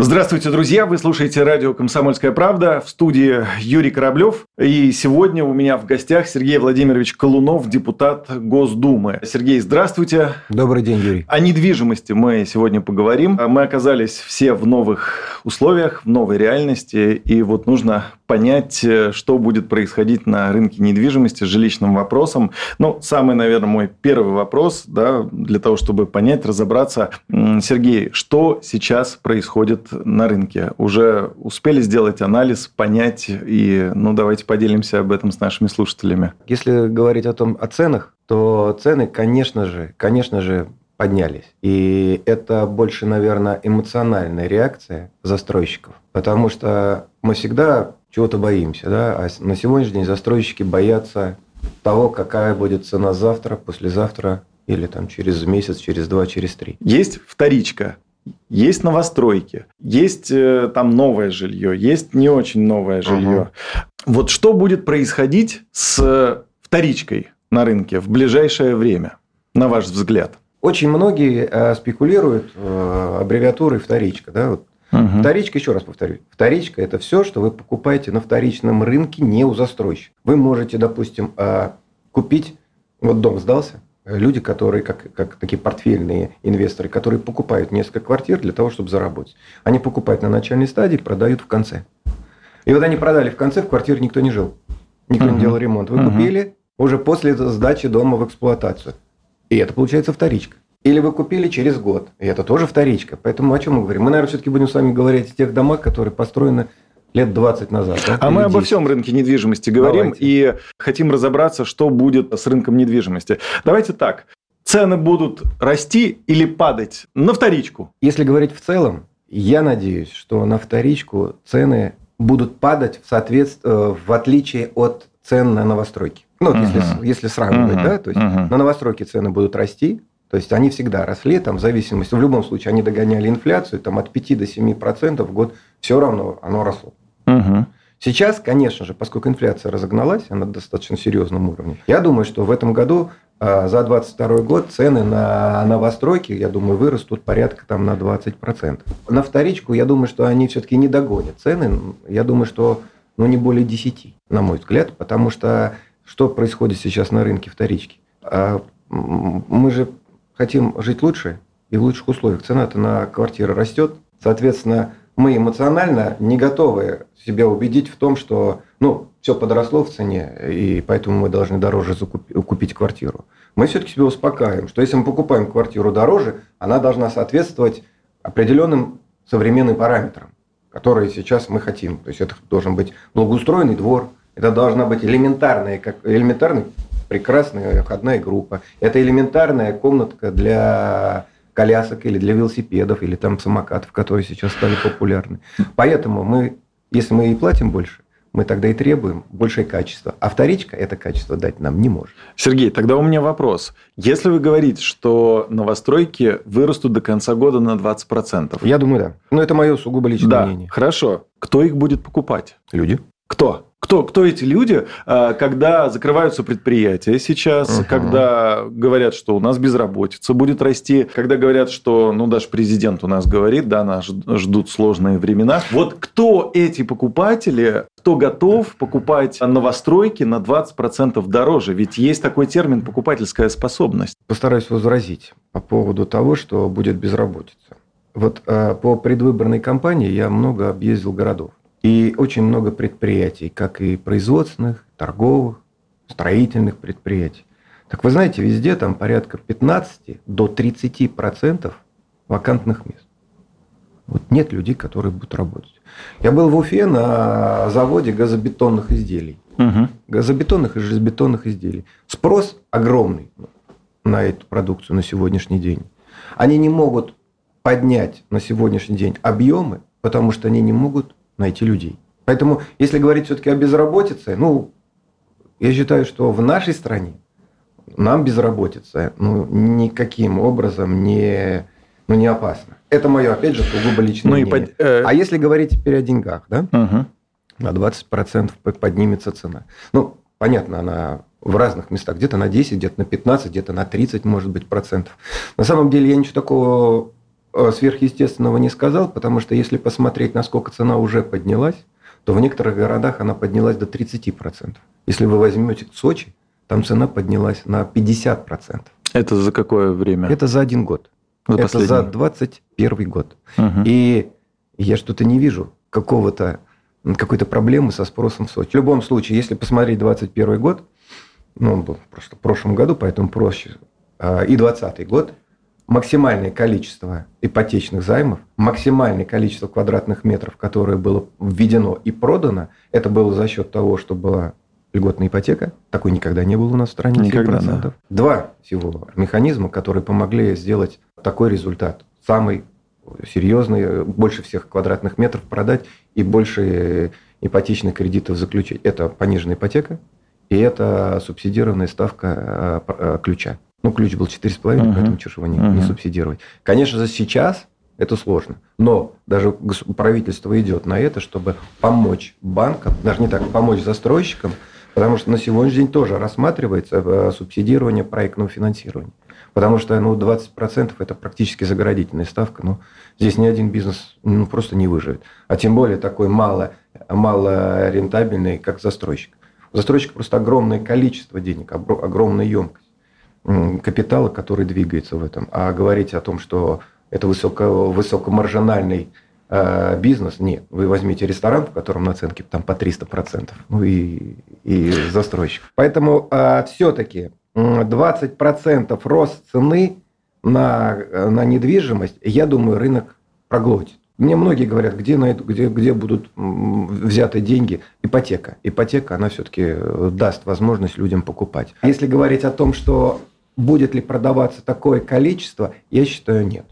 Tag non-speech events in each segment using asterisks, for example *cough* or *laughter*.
Здравствуйте, друзья! Вы слушаете радио «Комсомольская правда» в студии Юрий Кораблев. И сегодня у меня в гостях Сергей Владимирович Колунов, депутат Госдумы. Сергей, здравствуйте! Добрый день, Юрий. О недвижимости мы сегодня поговорим. Мы оказались все в новых условиях, в новой реальности. И вот нужно понять, что будет происходить на рынке недвижимости с жилищным вопросом. Ну, самый, наверное, мой первый вопрос, да, для того, чтобы понять, разобраться. Сергей, что сейчас происходит на рынке? Уже успели сделать анализ, понять и, ну, давайте поделимся об этом с нашими слушателями. Если говорить о том, о ценах, то цены, конечно же, конечно же, поднялись. И это больше, наверное, эмоциональная реакция застройщиков. Потому что мы всегда чего-то боимся. Да? А на сегодняшний день застройщики боятся того, какая будет цена завтра, послезавтра или там через месяц, через два, через три. Есть вторичка есть новостройки, есть э, там новое жилье, есть не очень новое жилье. Угу. Вот что будет происходить с вторичкой на рынке в ближайшее время, на ваш взгляд? Очень многие э, спекулируют э, аббревиатурой вторичка. Да? Вот. Угу. Вторичка, еще раз повторю, вторичка – это все, что вы покупаете на вторичном рынке не у застройщика. Вы можете, допустим, э, купить, вот дом сдался, люди, которые, как, как такие портфельные инвесторы, которые покупают несколько квартир для того, чтобы заработать. Они покупают на начальной стадии, продают в конце. И вот они продали в конце, в квартире никто не жил. Никто uh-huh. не делал ремонт. Вы uh-huh. купили уже после сдачи дома в эксплуатацию. И это получается вторичка. Или вы купили через год. И это тоже вторичка. Поэтому о чем мы говорим? Мы, наверное, все-таки будем с вами говорить о тех домах, которые построены лет 20 назад. Да? А мы обо всем рынке недвижимости говорим Давайте. и хотим разобраться, что будет с рынком недвижимости. Давайте так. Цены будут расти или падать на вторичку? Если говорить в целом, я надеюсь, что на вторичку цены будут падать в, соответствии, э, в отличие от цен на новостройки. Ну, uh-huh. если, если сравнивать, uh-huh. да, то есть uh-huh. на новостройки цены будут расти, то есть они всегда росли, там, в зависимости, в любом случае, они догоняли инфляцию, там, от 5 до 7 процентов в год, все равно оно росло. Угу. Сейчас, конечно же, поскольку инфляция разогналась, она на достаточно серьезном уровне, я думаю, что в этом году а, за 2022 год цены на новостройки, я думаю, вырастут порядка там на 20%. На вторичку, я думаю, что они все-таки не догонят цены. Я думаю, что ну, не более 10, на мой взгляд, потому что что происходит сейчас на рынке вторички? А, мы же хотим жить лучше и в лучших условиях. Цена-то на квартиры растет. Соответственно, мы эмоционально не готовы себя убедить в том, что ну, все подросло в цене, и поэтому мы должны дороже купить квартиру. Мы все-таки себя успокаиваем, что если мы покупаем квартиру дороже, она должна соответствовать определенным современным параметрам, которые сейчас мы хотим. То есть это должен быть благоустроенный двор, это должна быть элементарная, как элементарная прекрасная входная группа, это элементарная комнатка для колясок или для велосипедов, или там самокатов, которые сейчас стали популярны. Поэтому мы, если мы и платим больше, мы тогда и требуем большее качество. А вторичка это качество дать нам не может. Сергей, тогда у меня вопрос. Если вы говорите, что новостройки вырастут до конца года на 20%. Я думаю, да. Но это мое сугубо личное да, мнение. Хорошо. Кто их будет покупать? Люди. Кто? Кто, кто эти люди, а, когда закрываются предприятия сейчас, угу. когда говорят, что у нас безработица будет расти, когда говорят, что, ну, даже президент у нас говорит, да, нас ждут сложные времена. Вот кто эти покупатели, кто готов покупать новостройки на 20% дороже? Ведь есть такой термин покупательская способность. Постараюсь возразить по поводу того, что будет безработица. Вот а, по предвыборной кампании я много объездил городов. И очень много предприятий, как и производственных, торговых, строительных предприятий. Так вы знаете, везде там порядка 15 до 30 процентов вакантных мест. Вот нет людей, которые будут работать. Я был в Уфе на заводе газобетонных изделий. Угу. Газобетонных и железобетонных изделий. Спрос огромный на эту продукцию на сегодняшний день. Они не могут поднять на сегодняшний день объемы, потому что они не могут найти людей. Поэтому, если говорить все-таки о безработице, ну, Я считаю, что в нашей стране нам безработица ну, никаким образом не, ну, не опасна. Это мое, опять же, сугубо личное ну, мнение. И под, э... А если говорить теперь о деньгах, да? Угу. На 20% поднимется цена. Ну, понятно, она в разных местах. Где-то на 10, где-то на 15, где-то на 30, может быть, процентов. На самом деле я ничего такого сверхъестественного не сказал, потому что если посмотреть, насколько цена уже поднялась, то в некоторых городах она поднялась до 30%. Если вы возьмете Сочи, там цена поднялась на 50%. Это за какое время? Это за один год. За Это последний. за 21 год. Угу. И я что-то не вижу какого-то какой-то проблемы со спросом в Сочи. В любом случае, если посмотреть 21 год, ну, он был просто в прошлом году, поэтому проще, а, и 20 год, максимальное количество ипотечных займов, максимальное количество квадратных метров, которое было введено и продано, это было за счет того, что была льготная ипотека. Такой никогда не было у нас в стране. Никогда, да. Два всего механизма, которые помогли сделать такой результат. Самый серьезный, больше всех квадратных метров продать и больше ипотечных кредитов заключить. Это пониженная ипотека и это субсидированная ставка э, э, ключа. Ну, ключ был 4,5, угу. поэтому чего его не, угу. не субсидировать. Конечно же, сейчас это сложно. Но даже правительство идет на это, чтобы помочь банкам, даже не так, помочь застройщикам, потому что на сегодняшний день тоже рассматривается э, субсидирование проектного финансирования. Потому что ну, 20% это практически заградительная ставка. Ну, здесь ни один бизнес ну, просто не выживет. А тем более такой мало, мало рентабельный, как застройщик. У застройщика просто огромное количество денег, огромная емкость капитала, который двигается в этом. А говорить о том, что это высоко, высокомаржинальный э, бизнес, нет. Вы возьмите ресторан, в котором наценки там по 300%, ну и, и застройщик. Поэтому э, все-таки 20% рост цены на, на недвижимость, я думаю, рынок проглотит. Мне многие говорят, где, найду, где, где будут взяты деньги. Ипотека. Ипотека, она все-таки э, даст возможность людям покупать. Если говорить о том, что будет ли продаваться такое количество, я считаю, нет.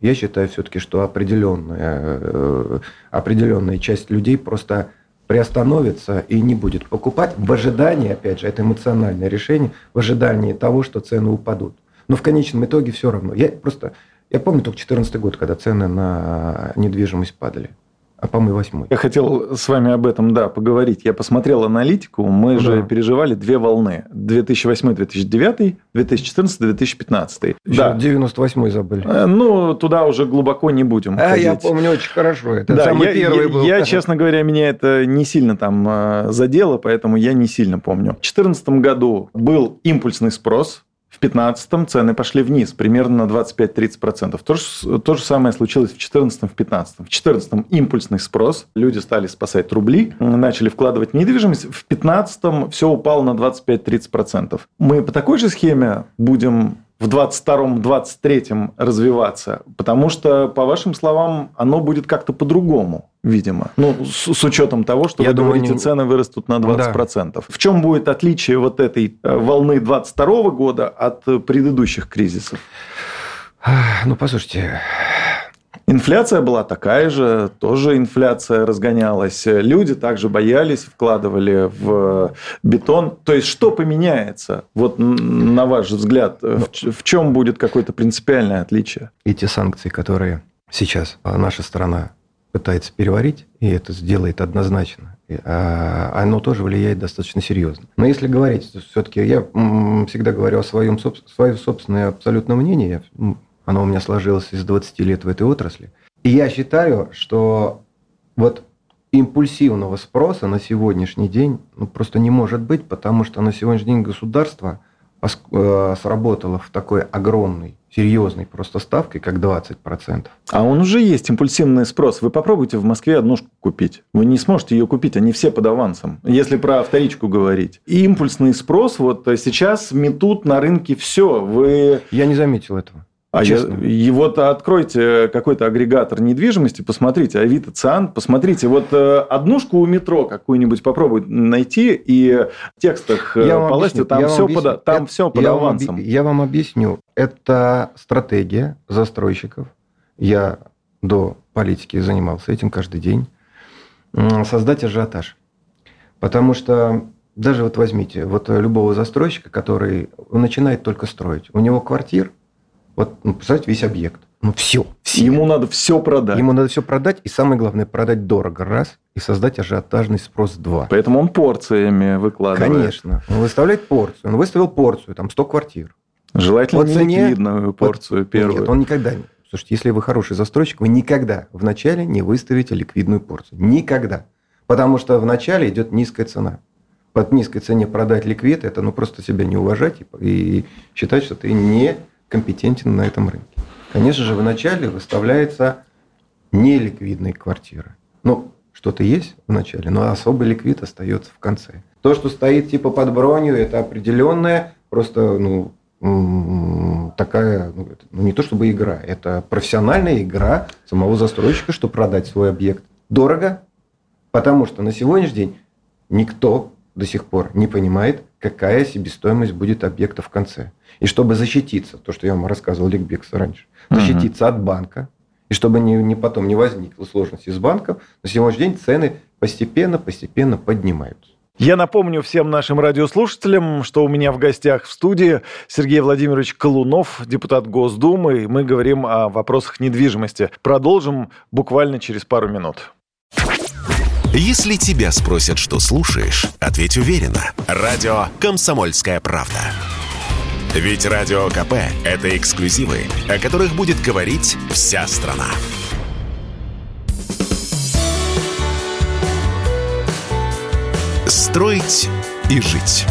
Я считаю все-таки, что определенная, э, определенная часть людей просто приостановится и не будет покупать в ожидании, опять же, это эмоциональное решение, в ожидании того, что цены упадут. Но в конечном итоге все равно. Я просто, я помню только 2014 год, когда цены на недвижимость падали а по-моему, восьмой. Я хотел с вами об этом, да, поговорить. Я посмотрел аналитику, мы да. же переживали две волны. 2008-2009, 2014-2015. Да. 98-й забыли. Э, ну, туда уже глубоко не будем А, ходить. я помню очень хорошо. Это да, самый я, первый я, был. Я, честно говоря, меня это не сильно там э, задело, поэтому я не сильно помню. В 2014 году был импульсный спрос, в 2015 цены пошли вниз, примерно на 25-30%. То же, то же самое случилось в 2014 в 2015 В 2014 импульсный спрос, люди стали спасать рубли, начали вкладывать недвижимость. В 2015 все упало на 25-30%. Мы по такой же схеме будем в 22-м, 23-м развиваться? Потому что, по вашим словам, оно будет как-то по-другому, видимо. Ну, с, с учетом того, что, Я вы думаю, говорите, не... цены вырастут на 20%. Да. В чем будет отличие вот этой э, волны 22 года от предыдущих кризисов? Ну, послушайте, Инфляция была такая же, тоже инфляция разгонялась. Люди также боялись, вкладывали в бетон. То есть, что поменяется? Вот на ваш взгляд, в, в чем будет какое-то принципиальное отличие? Эти санкции, которые сейчас наша страна пытается переварить, и это сделает однозначно, а, оно тоже влияет достаточно серьезно. Но если говорить, все-таки я всегда говорю о своем, своем собственном абсолютном мнении, оно у меня сложилось из 20 лет в этой отрасли. И я считаю, что вот импульсивного спроса на сегодняшний день ну, просто не может быть, потому что на сегодняшний день государство э, сработало в такой огромной, серьезной просто ставкой, как 20%. А он уже есть, импульсивный спрос. Вы попробуйте в Москве однушку купить. Вы не сможете ее купить, они все под авансом, если про вторичку говорить. И импульсный спрос, вот сейчас метут на рынке все. Вы... Я не заметил этого. А я, вот откройте какой-то агрегатор недвижимости, посмотрите, Авито, Циан, посмотрите, вот э, однушку у метро какую-нибудь попробуйте найти, и в текстах э, я полазьте, там, все, под, там это, все под я авансом. Вам, я вам объясню. Это стратегия застройщиков. Я до политики занимался этим каждый день. Создать ажиотаж. Потому что даже вот возьмите вот любого застройщика, который начинает только строить. У него квартир, вот, ну, представьте, весь объект. Ну, все, все. Ему надо все продать. Ему надо все продать, и самое главное, продать дорого, раз, и создать ажиотажный спрос, два. Поэтому он порциями выкладывает. Конечно. Он выставляет порцию. Он выставил порцию, там, 100 квартир. Желательно не цене... ликвидную порцию вот, первую. Нет, он никогда не. Слушайте, если вы хороший застройщик, вы никогда вначале не выставите ликвидную порцию. Никогда. Потому что вначале идет низкая цена. Под низкой цене продать ликвид – это ну, просто себя не уважать и, и считать, что ты не компетентен на этом рынке. Конечно же, вначале выставляется неликвидные квартиры. Ну, что-то есть в начале, но особый ликвид остается в конце. То, что стоит типа под бронью, это определенная просто ну, такая, ну, ну, не то чтобы игра, это профессиональная игра самого застройщика, чтобы продать свой объект дорого, потому что на сегодняшний день никто до сих пор не понимает, какая себестоимость будет объекта в конце. И чтобы защититься, то, что я вам рассказывал Ликбекс раньше, защититься угу. от банка, и чтобы не, не потом не возникло сложности с банком, на сегодняшний день цены постепенно-постепенно поднимаются. Я напомню всем нашим радиослушателям, что у меня в гостях в студии Сергей Владимирович Колунов, депутат Госдумы, и мы говорим о вопросах недвижимости. Продолжим буквально через пару минут. Если тебя спросят, что слушаешь, ответь уверенно. Радио «Комсомольская правда». Ведь Радио КП – это эксклюзивы, о которых будет говорить вся страна. Строить и жить.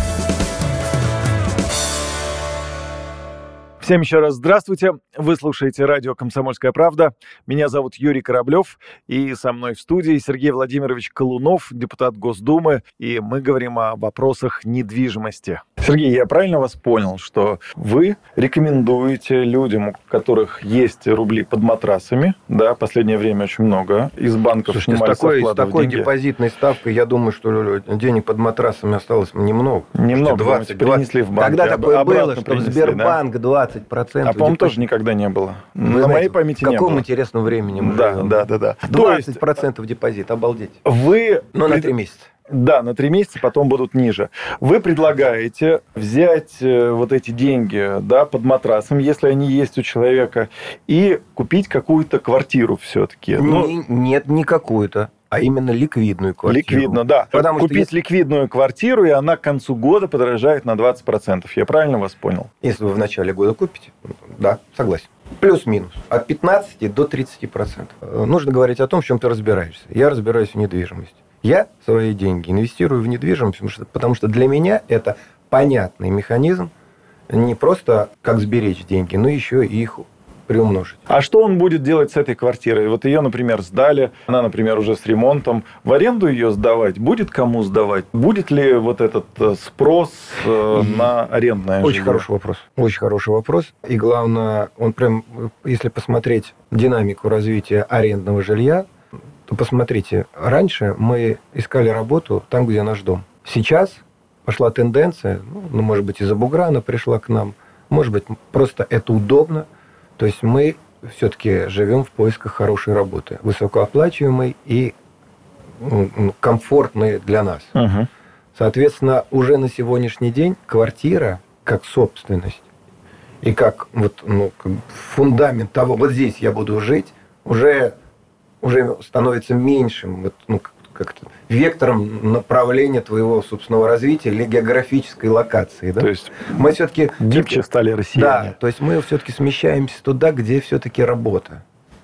Всем еще раз здравствуйте. Вы слушаете радио «Комсомольская правда». Меня зовут Юрий Кораблев, и со мной в студии Сергей Владимирович Колунов, депутат Госдумы, и мы говорим о вопросах недвижимости. Сергей, я правильно вас понял, что вы рекомендуете людям, у которых есть рубли под матрасами, да, последнее время очень много, из банков Слушайте, снимали с такой, с такой деньги. депозитной ставкой, я думаю, что денег под матрасами осталось немного. Немного, 20, 20. перенесли в банк. Когда такое было, что Сбербанк да? 20 20%. А, по-моему, тоже никогда не было. Вы На знаете, моей памяти не было. В каком интересном времени мы Да, живем. да, да, да. 20% есть, депозит, обалдеть. Вы... Но на 3 месяца. Да, на три месяца, потом будут ниже. Вы предлагаете взять э, вот эти деньги да, под матрасом, если они есть у человека, и купить какую-то квартиру все-таки. Ну, нет, не какую-то а именно ликвидную квартиру. Ликвидно, да. Потому Купить что... ликвидную квартиру, и она к концу года подорожает на 20%. Я правильно вас понял? Если вы в начале года купите, да, согласен. Плюс-минус. От 15 до 30%. Э, нужно говорить о том, в чем ты разбираешься. Я разбираюсь в недвижимости. Я свои деньги инвестирую в недвижимость, потому что, потому что для меня это понятный механизм, не просто как сберечь деньги, но еще и их приумножить. А что он будет делать с этой квартирой? Вот ее, например, сдали, она, например, уже с ремонтом. В аренду ее сдавать? Будет кому сдавать? Будет ли вот этот э, спрос э, на арендное Очень жилье? хороший вопрос. Очень хороший вопрос. И главное, он прям, если посмотреть динамику развития арендного жилья, то посмотрите, раньше мы искали работу там, где наш дом. Сейчас пошла тенденция, ну, ну может быть, из-за бугра она пришла к нам, может быть, просто это удобно – то есть мы все-таки живем в поисках хорошей работы, высокооплачиваемой и комфортной для нас. Угу. Соответственно, уже на сегодняшний день квартира как собственность и как вот ну, фундамент того, вот здесь я буду жить, уже уже становится меньшим. Вот, ну, как-то вектором направления твоего собственного развития или географической локации. Да? То есть мы все-таки гибче стали россияне. Да, то есть мы все-таки смещаемся туда, где все-таки работа.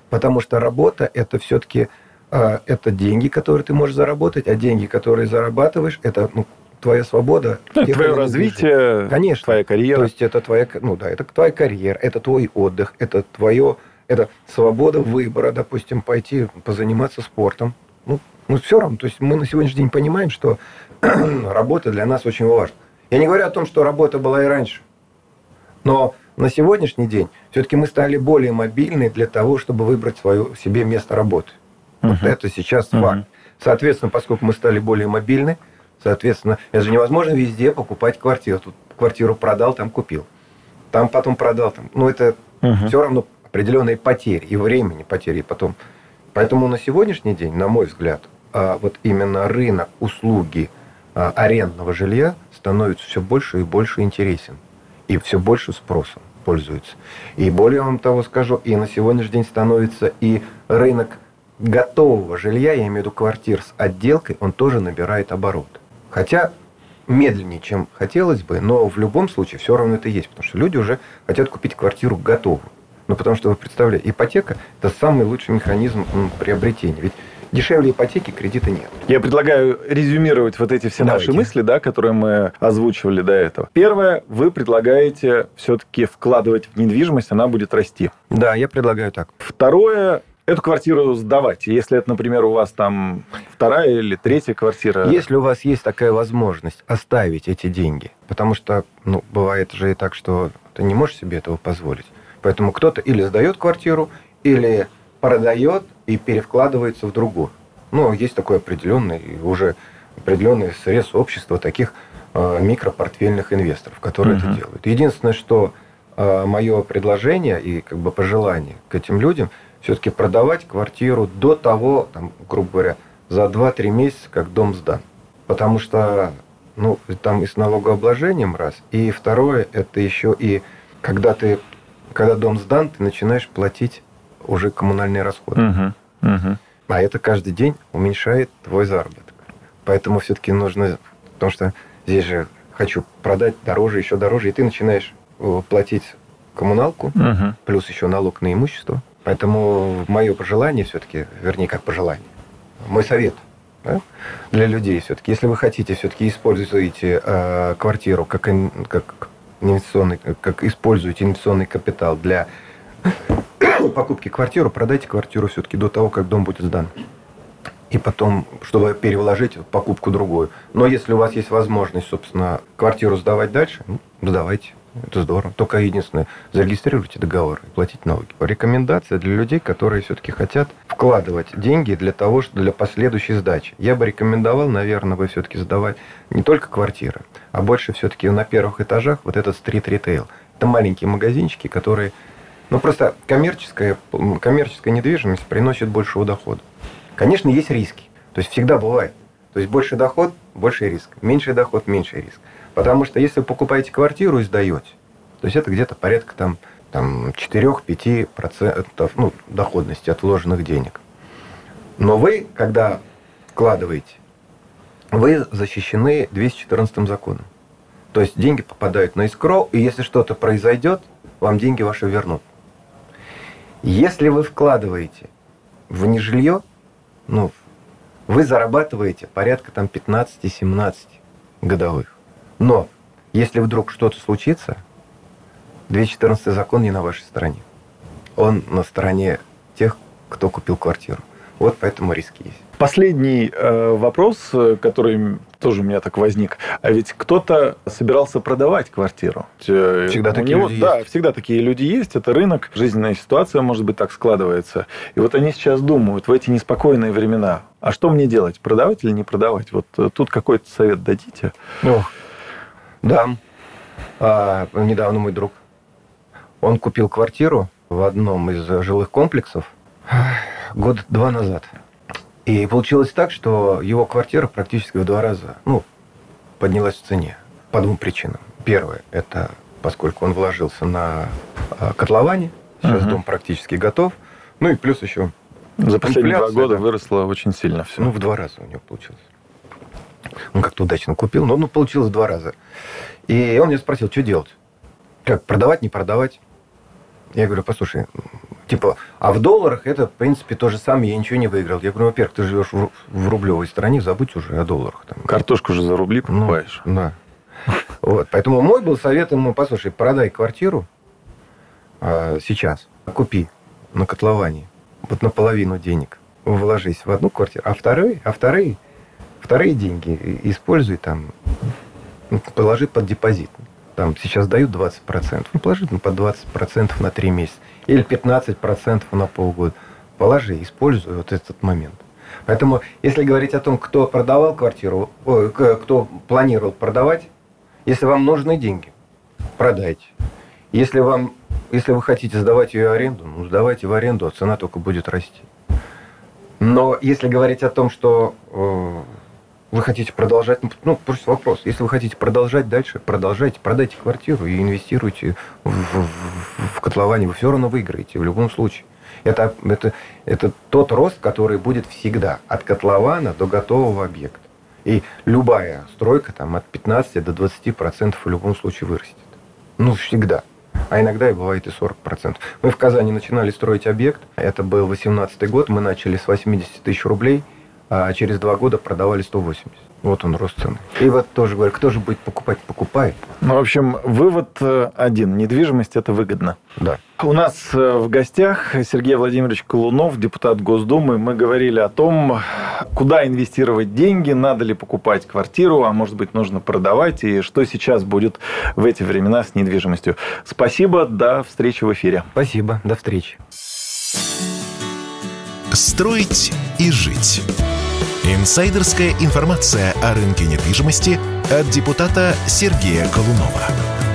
Потому что работа это все-таки э, это деньги, которые ты можешь заработать, а деньги, которые зарабатываешь, это ну, твоя свобода. Ну, твое развитие, Конечно. твоя карьера. То есть это твоя, ну да, это твоя карьера, это твой отдых, это твое, это свобода выбора, допустим, пойти позаниматься спортом. Ну, ну, все равно, то есть мы на сегодняшний день понимаем, что *clears throat* работа для нас очень важна. Я не говорю о том, что работа была и раньше, но на сегодняшний день все-таки мы стали более мобильны для того, чтобы выбрать свое себе место работы. Uh-huh. Вот это сейчас uh-huh. факт. Соответственно, поскольку мы стали более мобильны, соответственно, это же невозможно везде покупать квартиру. Тут квартиру продал, там купил. Там потом продал, там. Ну, это uh-huh. все равно определенные потери и времени потери потом. Поэтому на сегодняшний день, на мой взгляд, вот именно рынок услуги а, арендного жилья становится все больше и больше интересен. И все больше спросом пользуется. И более вам того скажу, и на сегодняшний день становится и рынок готового жилья, я имею в виду квартир с отделкой, он тоже набирает оборот. Хотя медленнее, чем хотелось бы, но в любом случае все равно это есть, потому что люди уже хотят купить квартиру готовую. Ну, потому что, вы представляете, ипотека – это самый лучший механизм приобретения. Ведь дешевле ипотеки кредита нет. Я предлагаю резюмировать вот эти все Давайте. наши мысли, да, которые мы озвучивали до этого. Первое, вы предлагаете все-таки вкладывать в недвижимость, она будет расти. Да, я предлагаю так. Второе, эту квартиру сдавать. Если это, например, у вас там вторая или третья квартира. Если у вас есть такая возможность оставить эти деньги, потому что, ну, бывает же и так, что ты не можешь себе этого позволить. Поэтому кто-то или сдает квартиру, или продает и перевкладывается в другую. Ну, есть такой определенный, уже определенный срез общества таких э, микропортфельных инвесторов, которые uh-huh. это делают. Единственное, что э, мое предложение и как бы пожелание к этим людям все-таки продавать квартиру до того, там, грубо говоря, за 2-3 месяца, как дом сдан. Потому что ну, там и с налогообложением раз, и второе, это еще и когда ты, когда дом сдан, ты начинаешь платить уже коммунальные расходы. Угу, угу. А это каждый день уменьшает твой заработок. Поэтому все-таки нужно, потому что здесь же хочу продать дороже, еще дороже, и ты начинаешь э, платить коммуналку, угу. плюс еще налог на имущество. Поэтому мое пожелание все-таки, вернее, как пожелание, мой совет да, для людей все-таки, если вы хотите все-таки используете э, квартиру как, как инвестиционный, как используете инвестиционный капитал для покупки квартиры, продайте квартиру все-таки до того, как дом будет сдан. И потом, чтобы перевложить покупку другую. Но если у вас есть возможность, собственно, квартиру сдавать дальше, ну, сдавайте. Это здорово. Только единственное, зарегистрируйте договор и платите налоги. Рекомендация для людей, которые все-таки хотят вкладывать деньги для того, что для последующей сдачи. Я бы рекомендовал, наверное, вы все-таки сдавать не только квартиры, а больше все-таки на первых этажах вот этот стрит-ритейл. Это маленькие магазинчики, которые ну, просто коммерческая, коммерческая недвижимость приносит большего дохода. Конечно, есть риски. То есть всегда бывает. То есть больше доход, больше риск. Меньший доход, меньше риск. Потому что если вы покупаете квартиру и сдаете, то есть это где-то порядка там, там 4-5% ну, доходности от вложенных денег. Но вы, когда вкладываете, вы защищены 214 законом. То есть деньги попадают на искро, и если что-то произойдет, вам деньги ваши вернут. Если вы вкладываете в нежилье, ну, вы зарабатываете порядка там 15-17 годовых. Но если вдруг что-то случится, 214 закон не на вашей стороне. Он на стороне тех, кто купил квартиру. Вот поэтому риски есть. Последний э, вопрос, э, который тоже у меня так возник. А ведь кто-то собирался продавать квартиру. Э, всегда у такие него, люди да, есть. всегда такие люди есть. Это рынок, жизненная ситуация, может быть, так складывается. И вот они сейчас думают в эти неспокойные времена, а что мне делать, продавать или не продавать? Вот э, тут какой-то совет дадите? Ну, да. А, недавно мой друг, он купил квартиру в одном из жилых комплексов год два назад. И получилось так, что его квартира практически в два раза ну, поднялась в цене по двум причинам. Первое, это поскольку он вложился на а, котловане, сейчас угу. дом практически готов. Ну и плюс еще за последние два года да. выросло очень сильно все. Ну, в два раза у него получилось. Он как-то удачно купил, но ну, получилось в два раза. И он меня спросил, что делать? Как, продавать, не продавать? Я говорю, послушай, Типа, а в долларах это, в принципе, то же самое, я ничего не выиграл. Я говорю, во-первых, ты живешь в, рублевой стране, забудь уже о долларах. Там. Картошку же за рубли ну, покупаешь. Ну, да. Вот. Поэтому мой был совет ему, послушай, продай квартиру а, сейчас, купи на котловане, вот наполовину денег, вложись в одну квартиру, а вторые, а вторые, вторые деньги используй там, положи под депозит. Там сейчас дают 20%, ну, положи ну, под 20% на 3 месяца или 15% на полгода. Положи, используй вот этот момент. Поэтому, если говорить о том, кто продавал квартиру, кто планировал продавать, если вам нужны деньги, продайте. Если, вам, если вы хотите сдавать ее в аренду, ну, сдавайте в аренду, а цена только будет расти. Но если говорить о том, что э, Вы хотите продолжать, ну, просто вопрос. Если вы хотите продолжать дальше, продолжайте, продайте квартиру и инвестируйте в, в, в котловане. Вы все равно выиграете в любом случае. Это, это, это тот рост, который будет всегда от котлована до готового объекта. И любая стройка там, от 15 до 20 процентов в любом случае вырастет. Ну, всегда. А иногда и бывает и 40 процентов. Мы в Казани начинали строить объект. Это был 18 год. Мы начали с 80 тысяч рублей, а через два года продавали 180. Вот он рост цены. И вот тоже говорю, кто же будет покупать, покупай. Ну, в общем, вывод э, один. Недвижимость – это выгодно. Да. У нас э, в гостях Сергей Владимирович Колунов, депутат Госдумы. Мы говорили о том, куда инвестировать деньги, надо ли покупать квартиру, а может быть, нужно продавать, и что сейчас будет в эти времена с недвижимостью. Спасибо, до встречи в эфире. Спасибо, до встречи. Строить и жить. Инсайдерская информация о рынке недвижимости от депутата Сергея Колунова.